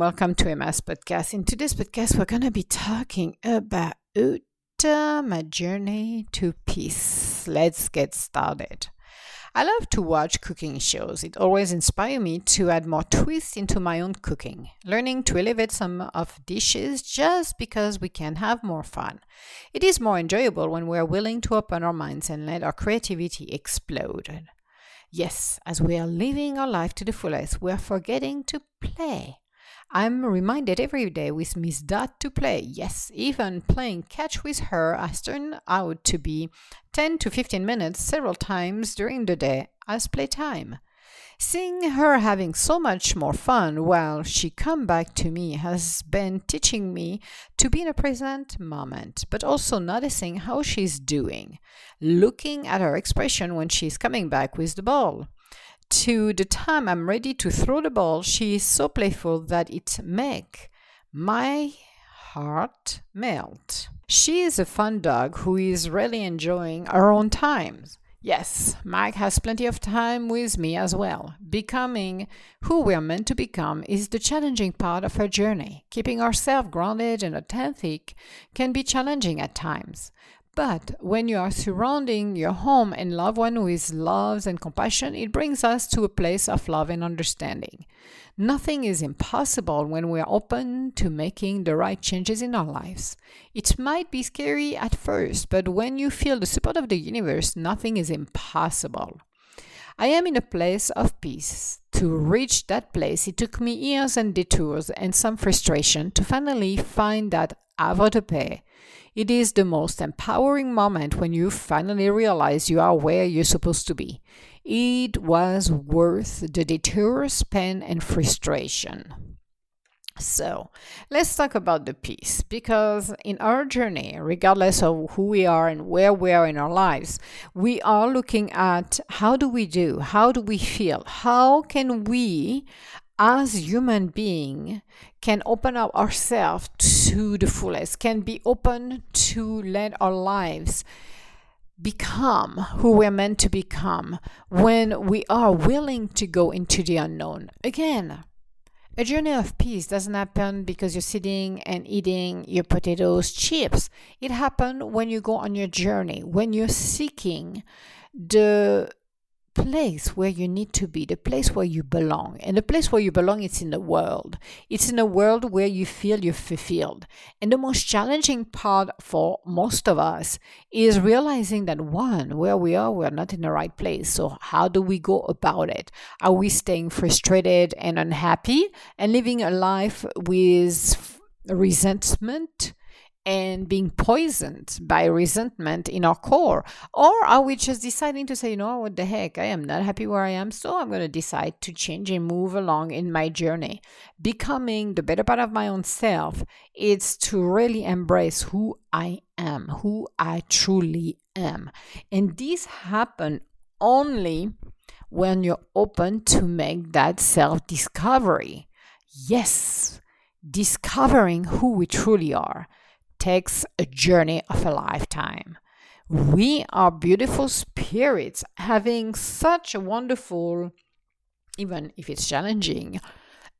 welcome to Emma's podcast. In today's podcast, we're going to be talking about my journey to peace. Let's get started. I love to watch cooking shows. It always inspires me to add more twists into my own cooking, learning to elevate some of dishes just because we can have more fun. It is more enjoyable when we are willing to open our minds and let our creativity explode. Yes, as we are living our life to the fullest, we are forgetting to play. I'm reminded every day with Miss Dot to play. Yes, even playing catch with her has turned out to be 10 to 15 minutes several times during the day as playtime. Seeing her having so much more fun while she come back to me has been teaching me to be in a present moment, but also noticing how she's doing, looking at her expression when she's coming back with the ball to the time I'm ready to throw the ball, she is so playful that it make my heart melt. She is a fun dog who is really enjoying her own times. Yes, Mike has plenty of time with me as well. Becoming who we're meant to become is the challenging part of our journey. Keeping ourselves grounded and authentic can be challenging at times. But when you are surrounding your home and loved one with love and compassion, it brings us to a place of love and understanding. Nothing is impossible when we are open to making the right changes in our lives. It might be scary at first, but when you feel the support of the universe, nothing is impossible. I am in a place of peace. To reach that place, it took me years and detours and some frustration to finally find that paix it is the most empowering moment when you finally realize you are where you're supposed to be. It was worth the detours, pain, and frustration. So, let's talk about the peace because in our journey, regardless of who we are and where we are in our lives, we are looking at how do we do? How do we feel? How can we as human being can open up ourselves to the fullest can be open to let our lives become who we're meant to become when we are willing to go into the unknown. Again a journey of peace doesn't happen because you're sitting and eating your potatoes chips. It happens when you go on your journey when you're seeking the place where you need to be, the place where you belong. And the place where you belong is in the world. It's in a world where you feel you're fulfilled. And the most challenging part for most of us is realizing that one, where we are, we're not in the right place. So how do we go about it? Are we staying frustrated and unhappy and living a life with resentment? And being poisoned by resentment in our core? Or are we just deciding to say, you know, what the heck, I am not happy where I am, so I'm going to decide to change and move along in my journey? Becoming the better part of my own self, it's to really embrace who I am, who I truly am. And this happen only when you're open to make that self discovery. Yes, discovering who we truly are takes a journey of a lifetime. We are beautiful spirits having such a wonderful, even if it's challenging,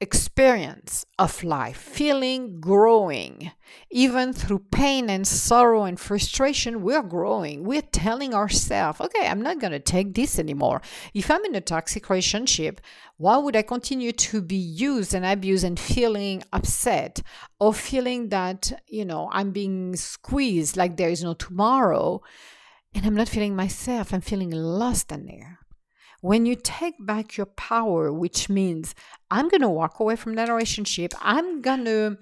experience of life, feeling growing. Even through pain and sorrow and frustration, we're growing. We're telling ourselves, okay, I'm not going to take this anymore. If I'm in a toxic relationship, why would I continue to be used and abused and feeling upset or feeling that, you know, I'm being squeezed like there is no tomorrow? And I'm not feeling myself, I'm feeling lost in there. When you take back your power, which means I'm going to walk away from that relationship, I'm going to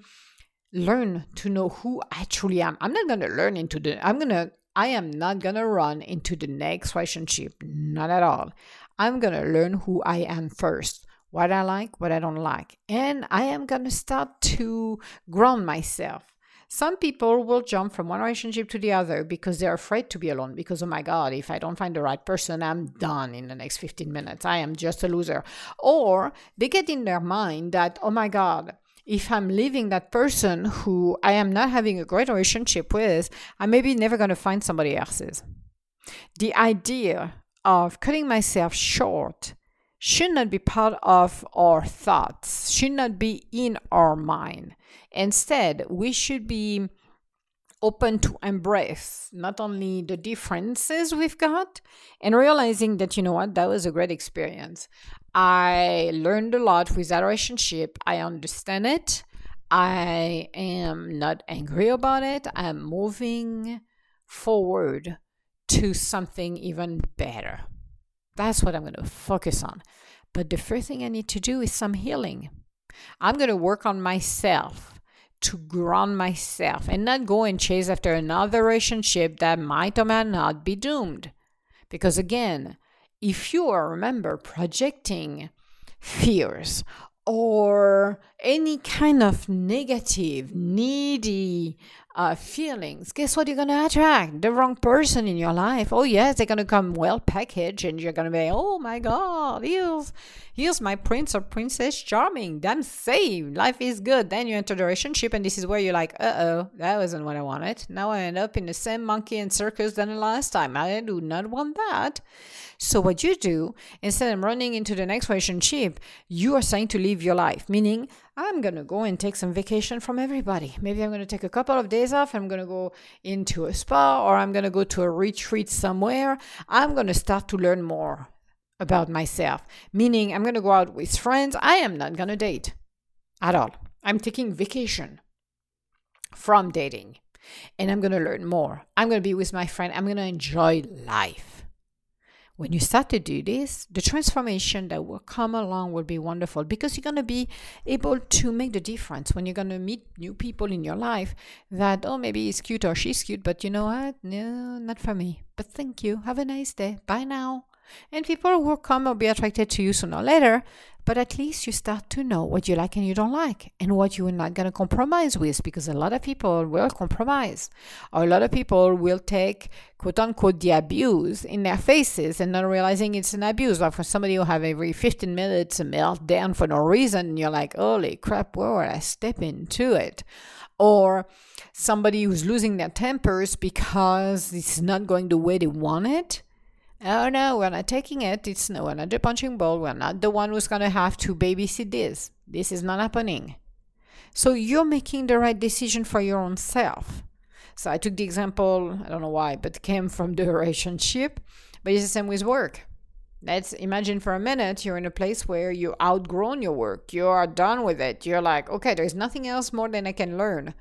learn to know who I truly am. I'm not going to learn into the, I'm going to, I am not going to run into the next relationship. Not at all. I'm going to learn who I am first what I like, what I don't like. And I am going to start to ground myself. Some people will jump from one relationship to the other because they're afraid to be alone. Because, oh my God, if I don't find the right person, I'm done in the next 15 minutes. I am just a loser. Or they get in their mind that, oh my God, if I'm leaving that person who I am not having a great relationship with, I'm maybe never going to find somebody else's. The idea of cutting myself short should not be part of our thoughts, should not be in our mind. Instead, we should be open to embrace not only the differences we've got and realizing that, you know what, that was a great experience. I learned a lot with that relationship. I understand it. I am not angry about it. I'm moving forward to something even better. That's what I'm going to focus on. But the first thing I need to do is some healing. I'm going to work on myself to ground myself and not go and chase after another relationship that might or might not be doomed. Because again, if you are, remember, projecting fears or any kind of negative, needy, uh, feelings, guess what? You're going to attract the wrong person in your life. Oh, yes, they're going to come well packaged, and you're going to be, oh my God, here's, here's my prince or princess charming. I'm saved. Life is good. Then you enter the relationship, and this is where you're like, uh oh, that wasn't what I wanted. Now I end up in the same monkey and circus than the last time. I do not want that. So, what you do, instead of running into the next relationship, you are saying to live your life, meaning, I'm going to go and take some vacation from everybody. Maybe I'm going to take a couple of days off. I'm going to go into a spa or I'm going to go to a retreat somewhere. I'm going to start to learn more about myself, meaning I'm going to go out with friends. I am not going to date at all. I'm taking vacation from dating and I'm going to learn more. I'm going to be with my friend. I'm going to enjoy life. When you start to do this, the transformation that will come along will be wonderful because you're going to be able to make the difference when you're going to meet new people in your life that, oh, maybe he's cute or she's cute, but you know what? No, not for me. But thank you. Have a nice day. Bye now. And people will come or be attracted to you sooner or later, but at least you start to know what you like and you don't like and what you're not going to compromise with because a lot of people will compromise. Or a lot of people will take quote unquote the abuse in their faces and not realizing it's an abuse. Like for somebody who have every 15 minutes a meltdown for no reason, and you're like, holy crap, where would I step into it? Or somebody who's losing their tempers because it's not going the way they want it oh no, we're not taking it. It's no, we're not the punching ball. We're not the one who's going to have to babysit this. This is not happening. So you're making the right decision for your own self. So I took the example, I don't know why, but came from the relationship, but it's the same with work. Let's imagine for a minute you're in a place where you outgrown your work. You are done with it. You're like, okay, there's nothing else more than I can learn.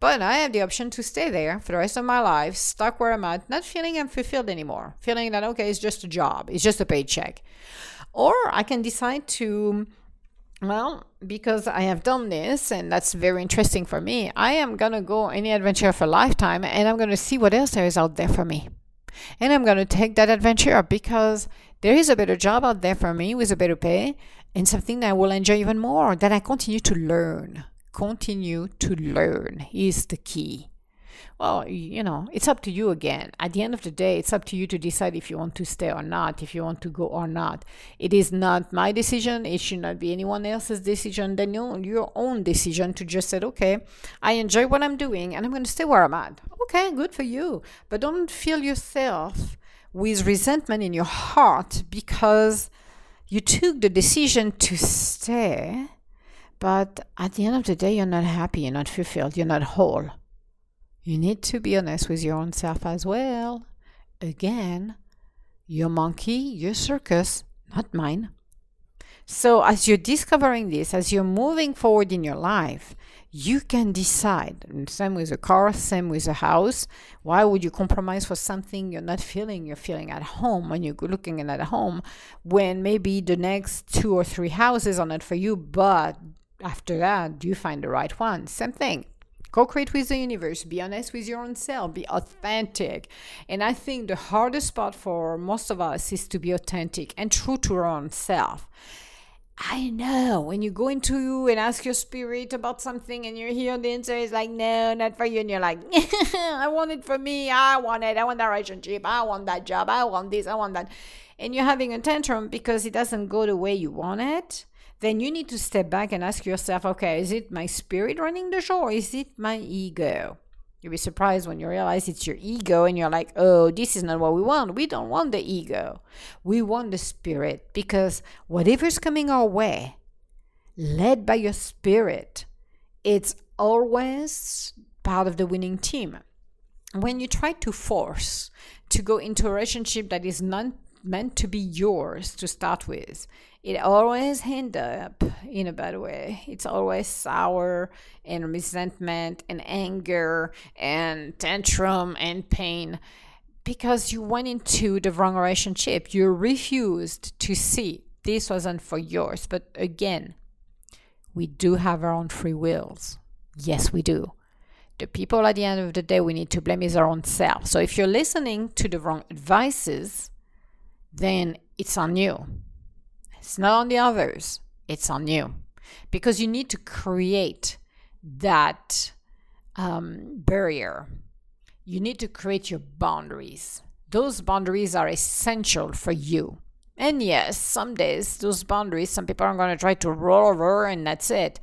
But I have the option to stay there for the rest of my life, stuck where I'm at, not feeling unfulfilled anymore, feeling that, okay, it's just a job, it's just a paycheck. Or I can decide to, well, because I have done this and that's very interesting for me, I am to go any adventure of a lifetime and I'm to see what else there is out there for me. And I'm to take that adventure because there is a better job out there for me with a better pay and something that I will enjoy even more, that I continue to learn. Continue to learn is the key. Well, you know, it's up to you again. At the end of the day, it's up to you to decide if you want to stay or not, if you want to go or not. It is not my decision. It should not be anyone else's decision than your own decision to just say, okay, I enjoy what I'm doing and I'm going to stay where I'm at. Okay, good for you. But don't feel yourself with resentment in your heart because you took the decision to stay, but at the end of the day, you're not happy, you're not fulfilled, you're not whole. You need to be honest with your own self as well. Again, your monkey, your circus, not mine. So, as you're discovering this, as you're moving forward in your life, you can decide. And same with a car, same with a house. Why would you compromise for something you're not feeling? You're feeling at home when you're looking at a home, when maybe the next two or three houses are not for you, but after that, you find the right one. Same thing. Co create with the universe. Be honest with your own self. Be authentic. And I think the hardest part for most of us is to be authentic and true to our own self. I know when you go into and ask your spirit about something and you hear the answer is like, no, not for you. And you're like, I want it for me. I want it. I want that relationship. I want that job. I want this. I want that. And you're having a tantrum because it doesn't go the way you want it. Then you need to step back and ask yourself, okay, is it my spirit running the show or is it my ego? You'll be surprised when you realize it's your ego and you're like, oh, this is not what we want. We don't want the ego. We want the spirit because whatever's coming our way, led by your spirit, it's always part of the winning team. When you try to force to go into a relationship that is not meant to be yours to start with, it always end up in a bad way. It's always sour and resentment and anger and tantrum and pain because you went into the wrong relationship. You refused to see this wasn't for yours. But again, we do have our own free wills. Yes, we do. The people at the end of the day we need to blame is our own self. So if you're listening to the wrong advices, then it's on you. It's not on the others, it's on you. Because you need to create that um, barrier. You need to create your boundaries. Those boundaries are essential for you. And yes, some days, those boundaries, some people are going to try to roll over and that's it.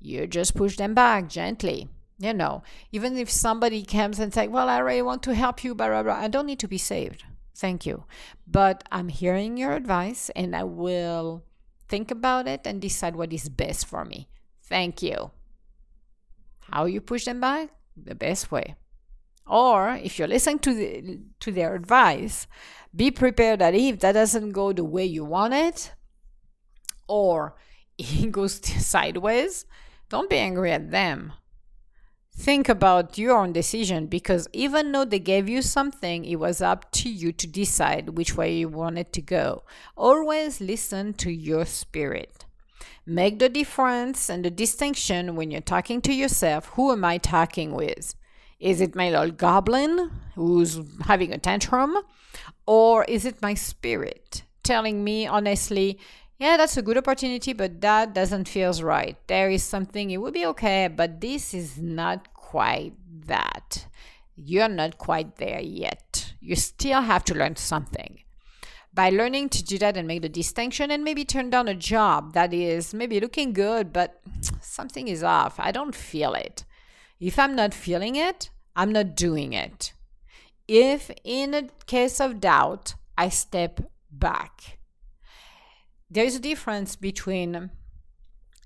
You just push them back gently. You know, even if somebody comes and say, Well, I really want to help you, blah, blah, blah, I don't need to be saved. Thank you. But I'm hearing your advice and I will think about it and decide what is best for me. Thank you. How you push them back? The best way. Or if you're listening to the, to their advice, be prepared that if that doesn't go the way you want it, or it goes sideways, don't be angry at them think about your own decision because even though they gave you something, it was up to you to decide which way you wanted to go. Always listen to your spirit. Make the difference and the distinction when you're talking to yourself. Who am I talking with? Is it my little goblin who's having a tantrum? Or is it my spirit telling me honestly, yeah, that's a good opportunity, but that doesn't feel right. There is something, it would be okay, but this is not quite that. You're not quite there yet. You still have to learn something. By learning to do that and make the distinction and maybe turn down a job that is maybe looking good, but something is off. I don't feel it. If I'm not feeling it, I'm not doing it. If in a case of doubt, I step back there is a difference between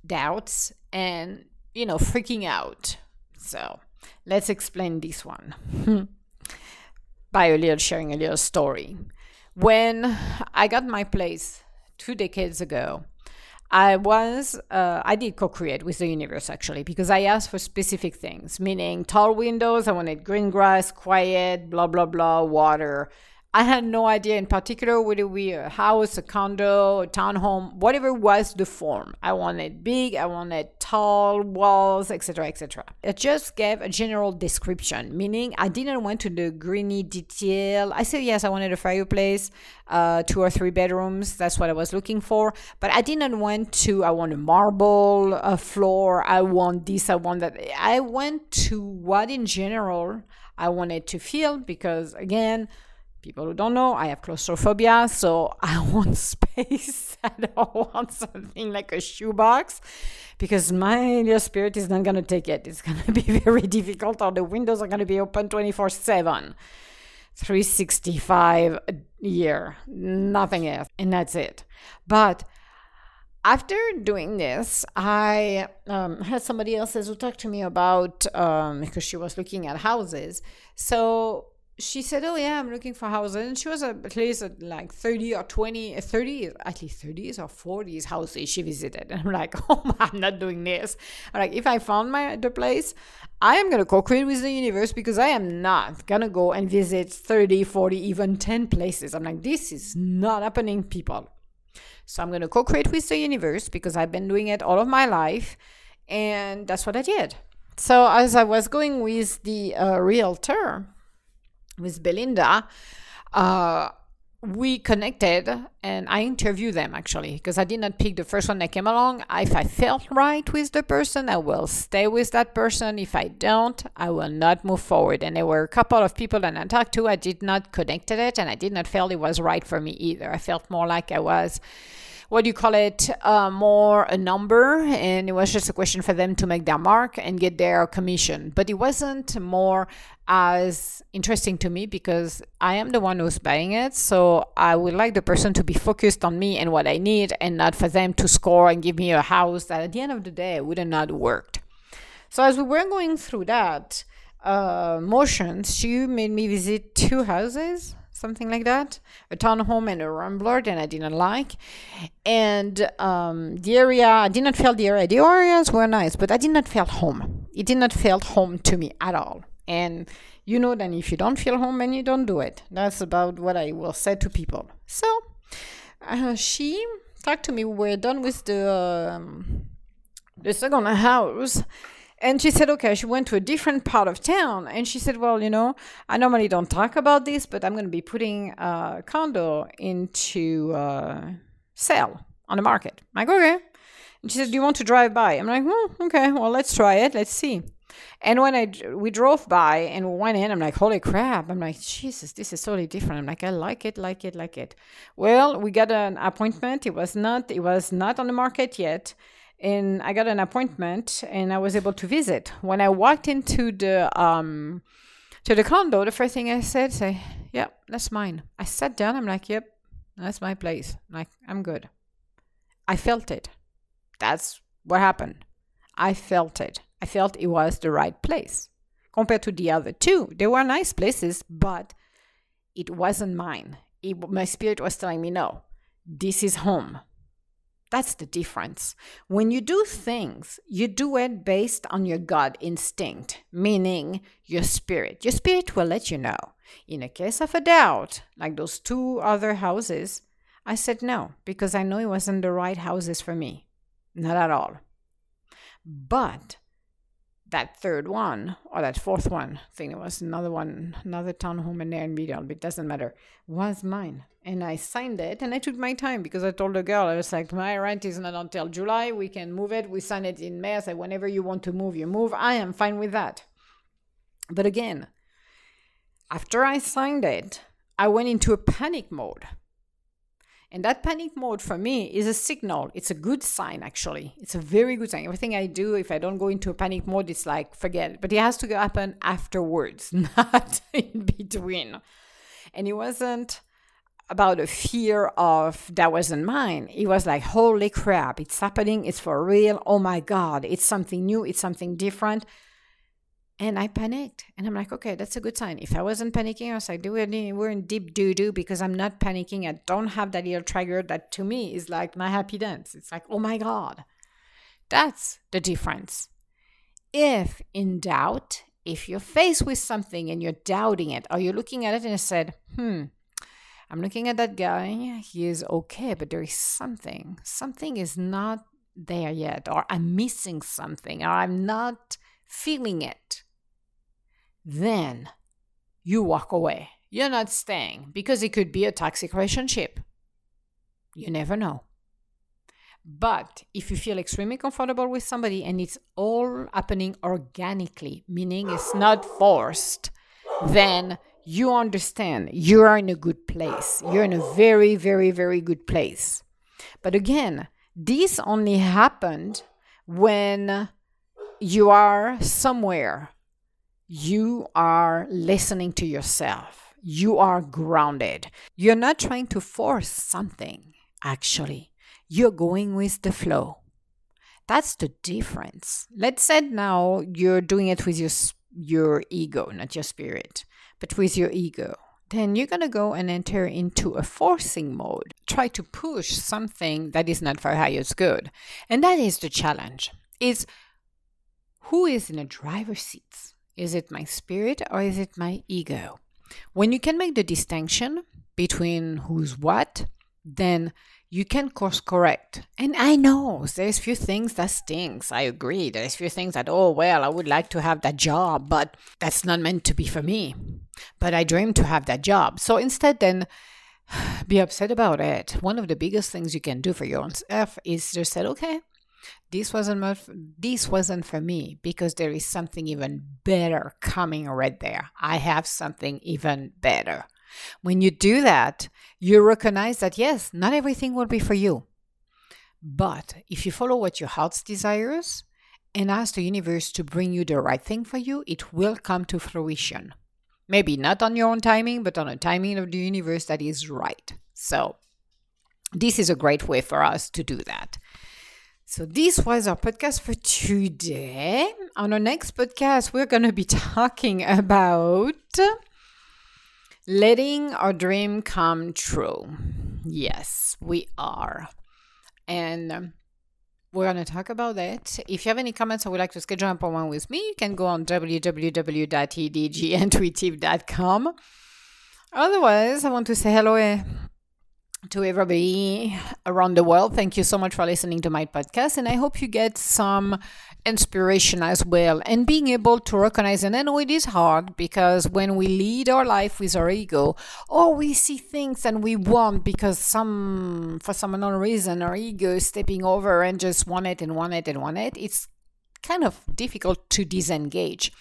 doubts and you know freaking out. So let's explain this one. By a little sharing a little story. When i got my place two decades ago I was, uh, I did co create with the universe actually, because I asked for specific things, meaning tall windows, I wanted green grass, quiet, blah, blah, blah, water, I had no idea in particular whether we a house, a condo, a townhome, whatever was the form. I wanted big, I wanted tall walls, etc., etc. It just gave a general description, meaning I didn't want to the greeny detail. I said yes, I wanted a fireplace, uh, two or three bedrooms. That's what I was looking for. But I didn't want to. I want a marble a floor. I want this. I want that. I went to what in general I wanted to feel because again people who don't know, I have claustrophobia, so I want space. I don't want something like a shoebox because my spirit is not going to take it. It's going to be very difficult, or the windows are going to be open 24 7, 365 a year, nothing else. And that's it. But after doing this, I um, had somebody else who talked to me about um, because she was looking at houses. So she said, "Oh yeah, I'm looking for houses." And she was at least at like 30 or 20, 30, at least 30s or 40s houses she visited. And I'm like, "Oh, I'm not doing this." I'm like, if I found my the place, I am gonna co-create with the universe because I am not gonna go and visit 30, 40, even 10 places. I'm like, this is not happening, people. So I'm gonna co-create with the universe because I've been doing it all of my life, and that's what I did. So as I was going with the uh, realtor with Belinda, uh, we connected and I interviewed them actually because I did not pick the first one that came along. If I felt right with the person, I will stay with that person. If I don't, I will not move forward. And there were a couple of people that I talked to, I did not connect it and I did not feel it was right for me either. I felt more like I was what do you call it, uh, more a number, and it was just a question for them to make their mark and get their commission. But it wasn't more as interesting to me because I am the one who's buying it. So I would like the person to be focused on me and what I need and not for them to score and give me a house that at the end of the day would have not worked. So as we were going through that uh, motions, she made me visit two houses something like that, a townhome and a rambler that I didn't like. And um, the area, I did not feel the area. The areas were nice, but I did not feel home. It did not feel home to me at all. And you know that if you don't feel home, then you don't do it. That's about what I will say to people. So uh, she talked to me. We're done with the um, the second house and she said, okay, she went to a different part of town. And she said, well, you know, I normally don't talk about this, but I'm going to be putting a condo into uh, sale on the market. I'm like, okay. And she said, do you want to drive by? I'm like, well, okay, well, let's try it. Let's see. And when I we drove by and we went in, I'm like, holy crap! I'm like, Jesus, this is totally different. I'm like, I like it, like it, like it. Well, we got an appointment. It was not it was not on the market yet, and I got an appointment and I was able to visit. When I walked into the um to the condo, the first thing I said, say, "Yeah, that's mine." I sat down. I'm like, "Yep, that's my place." I'm like, I'm good. I felt it. That's what happened. I felt it. I felt it was the right place compared to the other two. They were nice places, but it wasn't mine. It, my spirit was telling me, "No, this is home." That's the difference. When you do things, you do it based on your gut instinct, meaning your spirit. Your spirit will let you know. In a case of a doubt, like those two other houses, I said no because I know it wasn't the right houses for me. Not at all. But that third one or that fourth one, I think it was another one, another townhome in there in Medial, but it doesn't matter, was mine and I signed it and I took my time because I told the girl, I was like, my rent is not until July. We can move it. We sign it in May. I said, whenever you want to move, you move. I am fine with that. But again, after I signed it, I went into a panic mode. And that panic mode for me is a signal. It's a good sign, actually. It's a very good sign. Everything I do, if I don't go into a panic mode, it's like, forget it. But it has to happen afterwards, not in between. And it wasn't about a fear of that wasn't mine. It was like, holy crap, it's happening, it's for real. Oh my God, it's something new, it's something different. And I panicked. And I'm like, okay, that's a good sign. If I wasn't panicking, I was like, we're in deep doo doo because I'm not panicking. I don't have that little trigger that to me is like my happy dance. It's like, oh my God. That's the difference. If in doubt, if you're faced with something and you're doubting it, or you're looking at it and said, hmm, I'm looking at that guy. He is okay, but there is something. Something is not there yet, or I'm missing something, or I'm not feeling it. Then you walk away. You're not staying because it could be a toxic relationship. You never know. But if you feel extremely comfortable with somebody and it's all happening organically, meaning it's not forced, then you understand you are in a good place. You're in a very, very, very good place. But again, this only happened when you are somewhere. You are listening to yourself. You are grounded. You're not trying to force something, actually. You're going with the flow. That's the difference. Let's say now you're doing it with your, your ego, not your spirit but with your ego, then you're going to go and enter into a forcing mode. Try to push something that is not for highest good. And that is the challenge. Is who is in a driver's seat? Is it my spirit or is it my ego? When you can make the distinction between who's what, then you can course correct. And I know there's few things that stings. I agree. There's few things that, oh, well, I would like to have that job, but that's not meant to be for me. But I dream to have that job. So instead, then be upset about it. One of the biggest things you can do for your own self is just say, okay, this wasn't this wasn't for me because there is something even better coming right there. I have something even better. When you do that, you recognize that yes, not everything will be for you. But if you follow what your heart desires and ask the universe to bring you the right thing for you, it will come to fruition. Maybe not on your own timing, but on a timing of the universe that is right. So, this is a great way for us to do that. So, this was our podcast for today. On our next podcast, we're going to be talking about letting our dream come true. Yes, we are. And we're going to talk about that. If you have any comments or would like to schedule an appointment with me, you can go on www.edgintuitive.com. Otherwise, I want to say hello eh, to everybody around the world. Thank you so much for listening to my podcast, and I hope you get some inspiration as well. And being able to recognize, and I know it is hard because when we lead our life with our ego, or we see things and we want because some, for some unknown reason, our ego is stepping over and just want it and want it and want it, it's kind of difficult to disengage.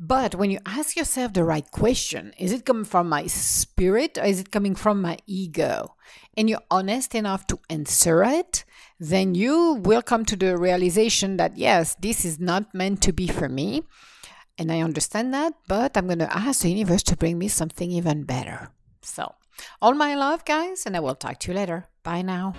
But when you ask yourself the right question, is it coming from my spirit or is it coming from my ego? And you're honest enough to answer it, then you will come to the realization that, yes, this is not meant to be for me. And I understand that, but I'm going to ask the universe to bring me something even better. So, all my love, guys, and I will talk to you later. Bye now.